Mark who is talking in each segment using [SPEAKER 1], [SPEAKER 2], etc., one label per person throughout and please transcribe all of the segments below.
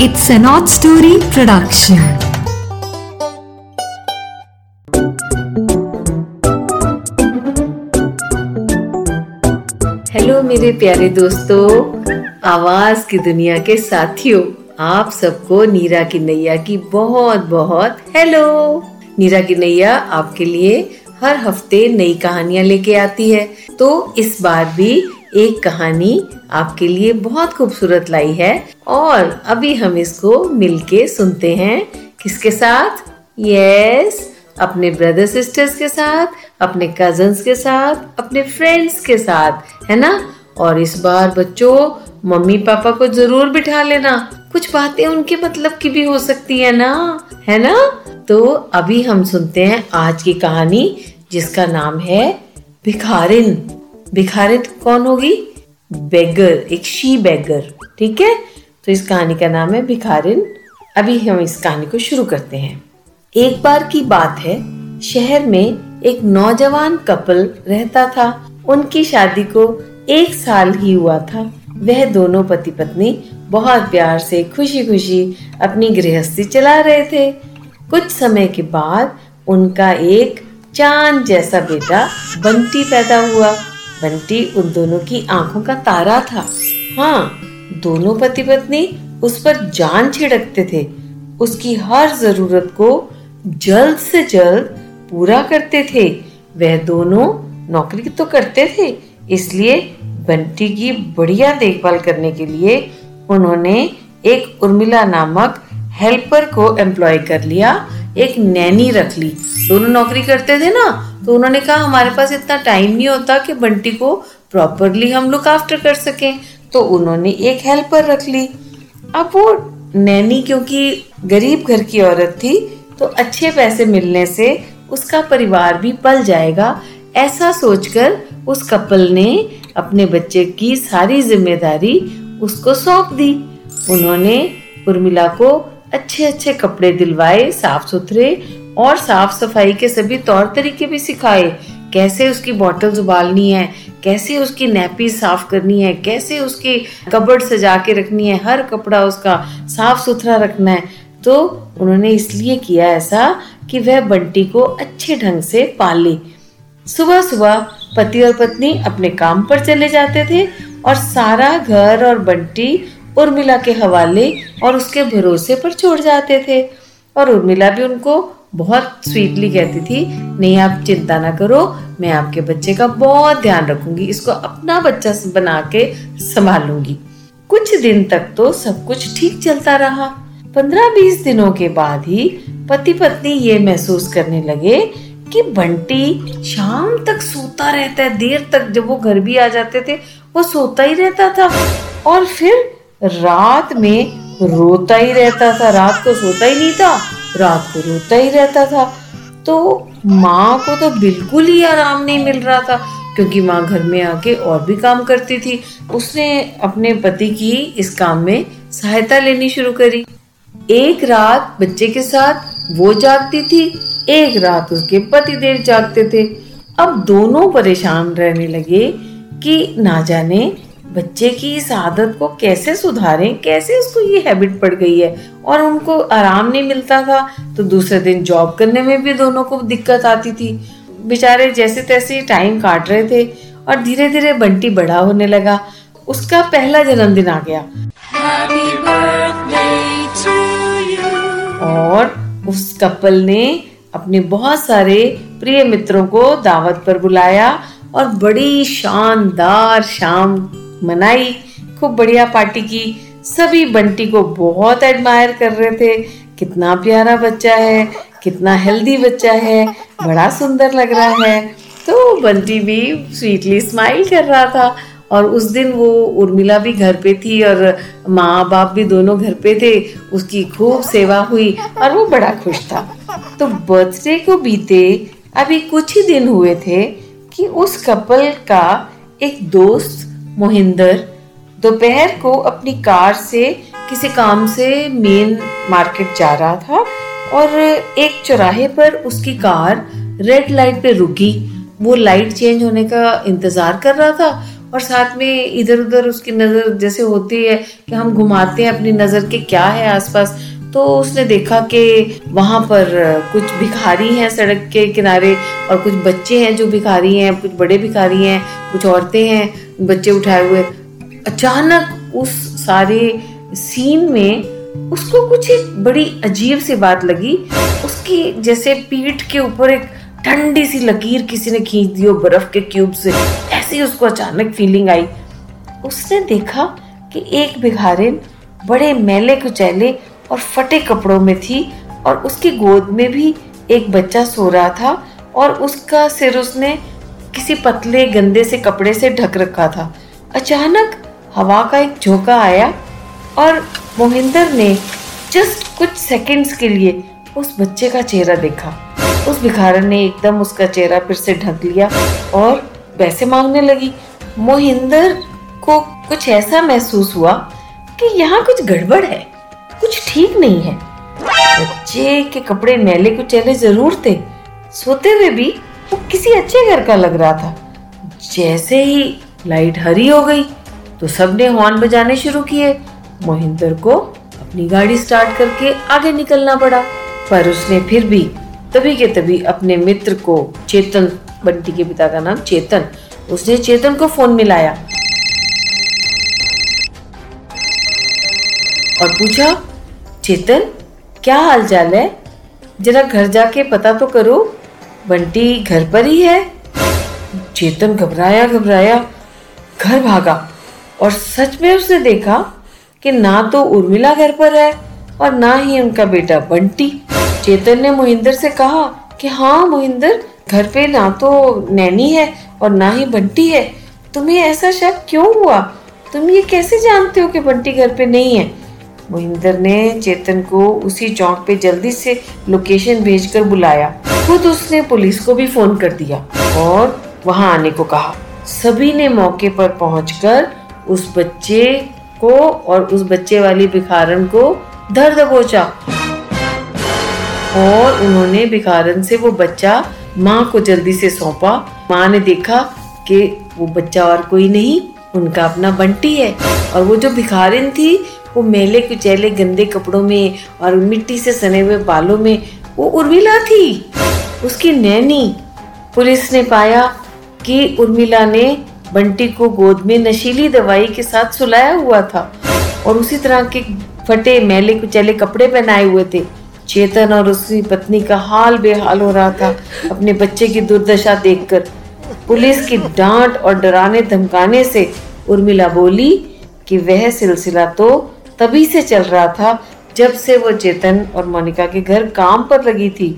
[SPEAKER 1] It's an odd story production.
[SPEAKER 2] Hello मेरे प्यारे दोस्तों। आवाज़ की दुनिया के साथियों, आप सबको नीरा की नैया की बहुत बहुत हेलो नीरा की नैया आपके लिए हर हफ़्ते नई कहानियाँ लेके आती है। तो इस बार भी एक कहानी आपके लिए बहुत खूबसूरत लाई है और अभी हम इसको मिलके सुनते हैं। किसके साथ? यस अपने ब्रदर सिस्टर्स के साथ, अपने कजन्स के साथ, अपने फ्रेंड्स के साथ, है ना? और इस बार बच्चों, मम्मी पापा को ज़रूर बिठा लेना। कुछ बातें उनके मतलब की भी हो सकती है ना? है ना? तो अभी हम सुनते हैं आज की कहानी जिसका नाम है भिखारिन। भिखारिन कौन होगी? बेगर एक शी बेगर ठीक है? तो इस कहानी का नाम है भिखारिन। अभी हम इस कहानी को शुरू करते हैं। एक बार की बात है, शहर में एक नौजवान कपल रहता था। उनकी शादी को एक साल ही हुआ था। वह दोनों पति पत्नी बहुत प्यार से खुशी खुशी अपनी गृहस्थी चला रहे थे। कुछ समय के बाद उनका एक चाँद जैसा बेटा बंटी पैदा हुआ। बंटी उन दोनों की आँखों का तारा था। हाँ दोनों पति पत्नी उस पर जान छिड़कते थे। उसकी हर ज़रूरत को जल्द से जल्द पूरा करते थे। वह दोनों नौकरी तो करते थे, इसलिए बंटी की बढ़िया देखभाल करने के लिए उन्होंने एक उर्मिला नामक हेल्पर को एम्प्लॉय कर लिया, एक नैनी रख ली। दोनों नौकरी करते थे ना तो उन्होंने कहा, हमारे पास इतना टाइम नहीं होता कि बंटी को प्रॉपरली हम लुक आफ्टर कर सकें। तो उन्होंने एक हेल्पर रख ली। अब वो नैनी, क्योंकि गरीब घर की औरत थी तो अच्छे पैसे मिलने से उसका परिवार भी पल जाएगा। ऐसा सोचकर उस कपल ने अपने बच्चे की सारी ज़िम्मेदारी उसको सौंप दी। उन्होंने उर्मिला को अच्छे अच्छे कपड़े दिलवाए साफ़ सुथरे और साफ़ सफ़ाई के सभी तौर तरीके भी सिखाए। कैसे उसकी बॉटल्स उबालनी है? कैसे उसकी नैपी साफ़ करनी है? कैसे उसकी कबर्ड सजा के रखनी है? हर कपड़ा उसका साफ़ सुथरा रखना है। तो उन्होंने इसलिए किया ऐसा कि वह बंटी को अच्छे ढंग से पाले। सुबह सुबह पति और पत्नी अपने काम पर चले जाते थे और सारा घर और बंटी उर्मिला के हवाले और उसके भरोसे पर छोड़ जाते थे। और उर्मिला भी उनको बहुत स्वीटली कहती थी, नहीं, आप चिंता ना करो, मैं आपके बच्चे का बहुत ध्यान रखूँगी, इसको अपना बच्चा बना के संभालूँगी। कुछ दिन तक तो सब कुछ ठीक चलता रहा। पंद्रह बीस दिनों के बाद ही पति पत्नी ये महसूस करने लगे कि बंटी शाम तक सोता रहता है, देर तक जब वो घर भी आ जाते थे, वो सोता ही रहता था। और फिर रात में रोता ही रहता था, रात को सोता ही नहीं था, रात को रोता ही रहता था। तो माँ को तो बिल्कुल ही आराम नहीं मिल रहा था, क्योंकि माँ घर में आके और भी काम करती थी। उसने अपने पति की इस काम में सहायता लेनी शुरू करी। एक रात बच्चे के साथ वो जागती थी, एक रात उसके पति देव जागते थे। अब दोनों परेशान रहने लगे कि ना जाने बच्चे की इस आदत को कैसे सुधारें? कैसे उसको ये हैबिट पड़ गई है? और उनको आराम नहीं मिलता था तो दूसरे दिन जॉब करने में भी दोनों को दिक्कत आती थी। बेचारे जैसे तैसे टाइम काट रहे थे और धीरे धीरे बंटी बड़ा होने लगा। उसका पहला जन्मदिन आ गया। और उस कपल ने अपने बहुत सारे प्रिय मित्रों को दावत पर बुलाया और बड़ी शानदार शाम मनाई, खूब बढ़िया पार्टी की। सभी बंटी को बहुत एडमायर कर रहे थे। कितना प्यारा बच्चा है, कितना हेल्दी बच्चा है, बड़ा सुंदर लग रहा है। तो बंटी भी स्वीटली स्माइल कर रहा था। और उस दिन वो उर्मिला भी घर पे थी और माँ बाप भी दोनों घर पे थे। उसकी खूब सेवा हुई और वो बड़ा खुश था। तो बर्थडे को बीते अभी कुछ ही दिन हुए थे कि उस कपल का एक दोस्त मोहिंदर, दोपहर को अपनी कार से किसी काम से मेन मार्केट जा रहा था और एक चौराहे पर उसकी कार रेड लाइट पे रुकी। वो लाइट चेंज होने का इंतज़ार कर रहा था और साथ में इधर उधर उसकी नज़र जैसे होती है कि हम घुमाते हैं अपनी नज़र के क्या है आसपास। तो उसने देखा कि वहाँ पर कुछ भिखारी हैं सड़क के किनारे और कुछ बच्चे हैं जो भिखारी हैं, कुछ बड़े भिखारी हैं, कुछ औरतें हैं। बच्चे उठाए हुए। अचानक उस सारे सीन में उसको कुछ एक बड़ी अजीब सी बात लगी। उसकी जैसे पीठ के ऊपर एक ठंडी सी लकीर किसी ने खींच दी हो बर्फ़ के क्यूब से। ऐसी उसको अचानक फीलिंग आई। उसने देखा कि एक भिखारिन बड़े मैले कुचैले और फटे कपड़ों में थी और उसकी गोद में भी एक बच्चा सो रहा था और उसका सिर उसने किसी पतले, गंदे से कपड़े से ढक रखा था। अचानक हवा का एक झोंका आया और मोहिंदर ने जस्ट कुछ सेकंड्स के लिए उस बच्चे का चेहरा देखा। उस भिखारन ने एकदम उसका चेहरा फिर से ढक लिया और पैसे मांगने लगी। मोहिंदर को कुछ ऐसा महसूस हुआ कि यहाँ कुछ गड़बड़ है, कुछ ठीक नहीं है। बच्चे के कपड़े मैले कुचैले ज़रूर थे। सोते हुए भी वो किसी अच्छे घर का लग रहा था। जैसे ही लाइट हरी हो गई तो सबने हॉर्न बजाने शुरू किए। मोहिंदर को अपनी गाड़ी स्टार्ट करके आगे निकलना पड़ा, पर उसने फिर भी तभी के तभी अपने मित्र को चेतन, बंटी के पिता का नाम चेतन, उसने चेतन को फ़ोन मिलाया। और पूछा, चेतन, क्या हाल चाल है? जरा घर जाके पता तो करो बंटी घर पर ही है। चेतन घबराया घबराया, घर भागा और सच में उसने देखा कि ना तो उर्मिला घर पर है और ना ही उनका बेटा बंटी। चेतन ने मोहिंदर से कहा कि हाँ मोहिंदर, घर पे ना तो नैनी है और ना ही बंटी है। तुम्हें ऐसा शक क्यों हुआ? तुम ये कैसे जानते हो कि बंटी घर पे नहीं है? मोहिंदर ने चेतन को उसी चौक पे जल्दी से लोकेशन भेजकर बुलाया। खुद उसने पुलिस को भी फ़ोन कर दिया और वहाँ आने को कहा। सभी ने मौके पर पहुंचकर उस बच्चे को और उस बच्चे वाली भिखारन को दर्द दबोचा और उन्होंने भिखारन से वो बच्चा माँ को जल्दी से सौंपा। माँ ने देखा कि वो बच्चा और कोई नहीं, उनका अपना बंटी है और वो जो भिखारिन थी वो मेले कुचैले गंदे कपड़ों में और मिट्टी से सने हुए बालों में वो उर्मिला थी, उसकी नैनी। पुलिस ने पाया कि उर्मिला ने बंटी को गोद में नशीली दवाई के साथ सुलाया हुआ था और उसी तरह के फटे मैले कुचैले कपड़े पहनाए हुए थे। चेतन और उसकी पत्नी का हाल बेहाल हो रहा था अपने बच्चे की दुर्दशा देखकर। पुलिस की डांट और डराने धमकाने से उर्मिला बोली कि वह सिलसिला तो तभी से चल रहा था जब से वो चेतन और मोनिका के घर काम पर लगी थी।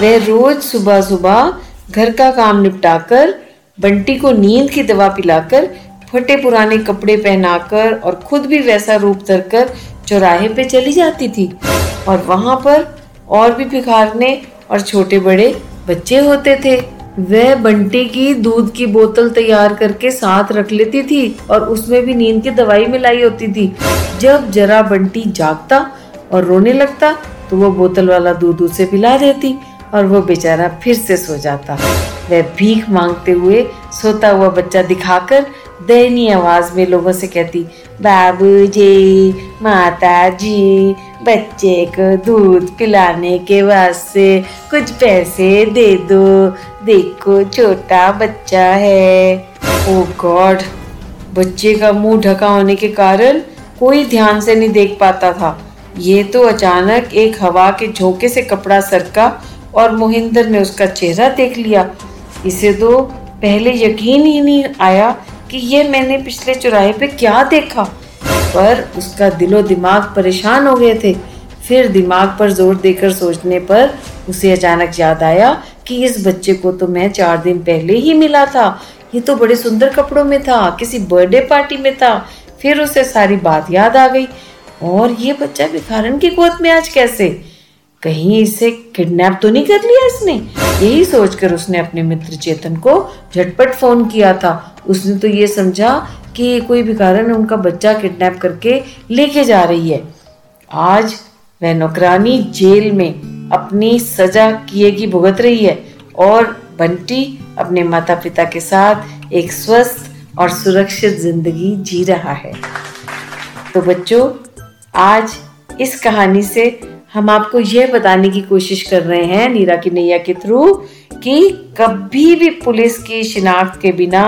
[SPEAKER 2] वह रोज सुबह सुबह घर का काम निपटाकर, बंटी को नींद की दवा पिलाकर, फटे पुराने कपड़े पहनाकर और खुद भी वैसा रूप धरकर चौराहे पे चली जाती थी और वहाँ पर और भी भिखारने और छोटे बड़े बच्चे होते थे। वह बंटी की दूध की बोतल तैयार करके साथ रख लेती थी और उसमें भी नींद की दवाई मिलाई होती थी। जब जरा बंटी जागता और रोने लगता तो वो बोतल वाला दूध उसे पिला देती और वो बेचारा फिर से सो जाता। वह भीख मांगते हुए सोता हुआ बच्चा दिखाकर दयनीय आवाज़ में लोगों से कहती बाबूजी, माताजी, बच्चे को दूध पिलाने के वास्ते कुछ पैसे दे दो। देखो, छोटा बच्चा है। ओ गॉड बच्चे का मुँह ढका होने के कारण कोई ध्यान से नहीं देख पाता था। ये तो अचानक एक हवा के झोंके से कपड़ा सरका और मोहिंदर ने उसका चेहरा देख लिया। इसे तो पहले यकीन ही नहीं आया कि ये मैंने पिछले चौराहे पे क्या देखा। पर उसका दिलो दिमाग परेशान हो गए थे। फिर दिमाग पर ज़ोर देकर सोचने पर उसे अचानक याद आया कि इस बच्चे को तो मैं चार दिन पहले ही मिला था। ये तो बड़े सुंदर कपड़ों में था, किसी बर्थडे पार्टी में था। फिर उसे सारी बात याद आ गई। और ये बच्चा भिखारन की गोद में आज कैसे? कहीं इसे किडनैप तो नहीं कर लिया इसने? यही सोचकर उसने अपने मित्र चेतन को झटपट फ़ोन किया था। उसने तो ये समझा कि कोई भिखारन उनका बच्चा किडनैप करके लेके जा रही है। आज वह नौकरानी जेल में अपनी सजा किए की भुगत रही है और बंटी अपने माता पिता के साथ एक स्वस्थ और सुरक्षित ज़िंदगी जी रहा है। तो बच्चों, आज इस कहानी से हम आपको यह बताने की कोशिश कर रहे हैं नीरा की नैया के थ्रू कि कभी भी पुलिस की शिनाख्त के बिना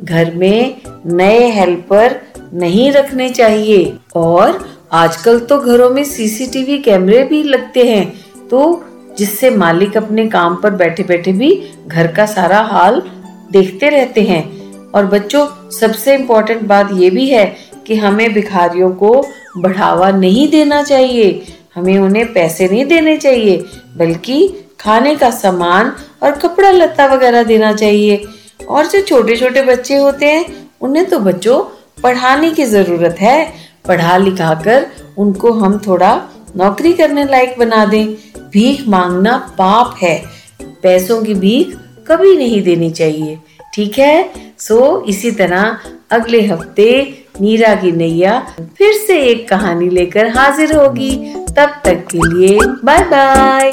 [SPEAKER 2] घर में नए हेल्पर नहीं रखने चाहिए। और आजकल तो घरों में सीसीटीवी कैमरे भी लगते हैं तो जिससे मालिक अपने काम पर बैठे बैठे भी घर का सारा हाल देखते रहते हैं। और बच्चों, सबसे इम्पोर्टेंट बात ये भी है कि हमें भिखारियों को बढ़ावा नहीं देना चाहिए। हमें उन्हें पैसे नहीं देने चाहिए, बल्कि खाने का सामान और कपड़ा लत्ता वगैरह देना चाहिए। और जो छोटे छोटे बच्चे होते हैं, उन्हें तो बच्चों, पढ़ाने की ज़रूरत है। पढ़ा लिखा कर उनको हम थोड़ा नौकरी करने लायक बना दें। भीख मांगना पाप है। पैसों की भीख कभी नहीं देनी चाहिए। ठीक है? सो, इसी तरह अगले हफ़्ते नीरा की नैया फिर से एक कहानी लेकर हाजिर होगी। तब तक के लिए बाय बाय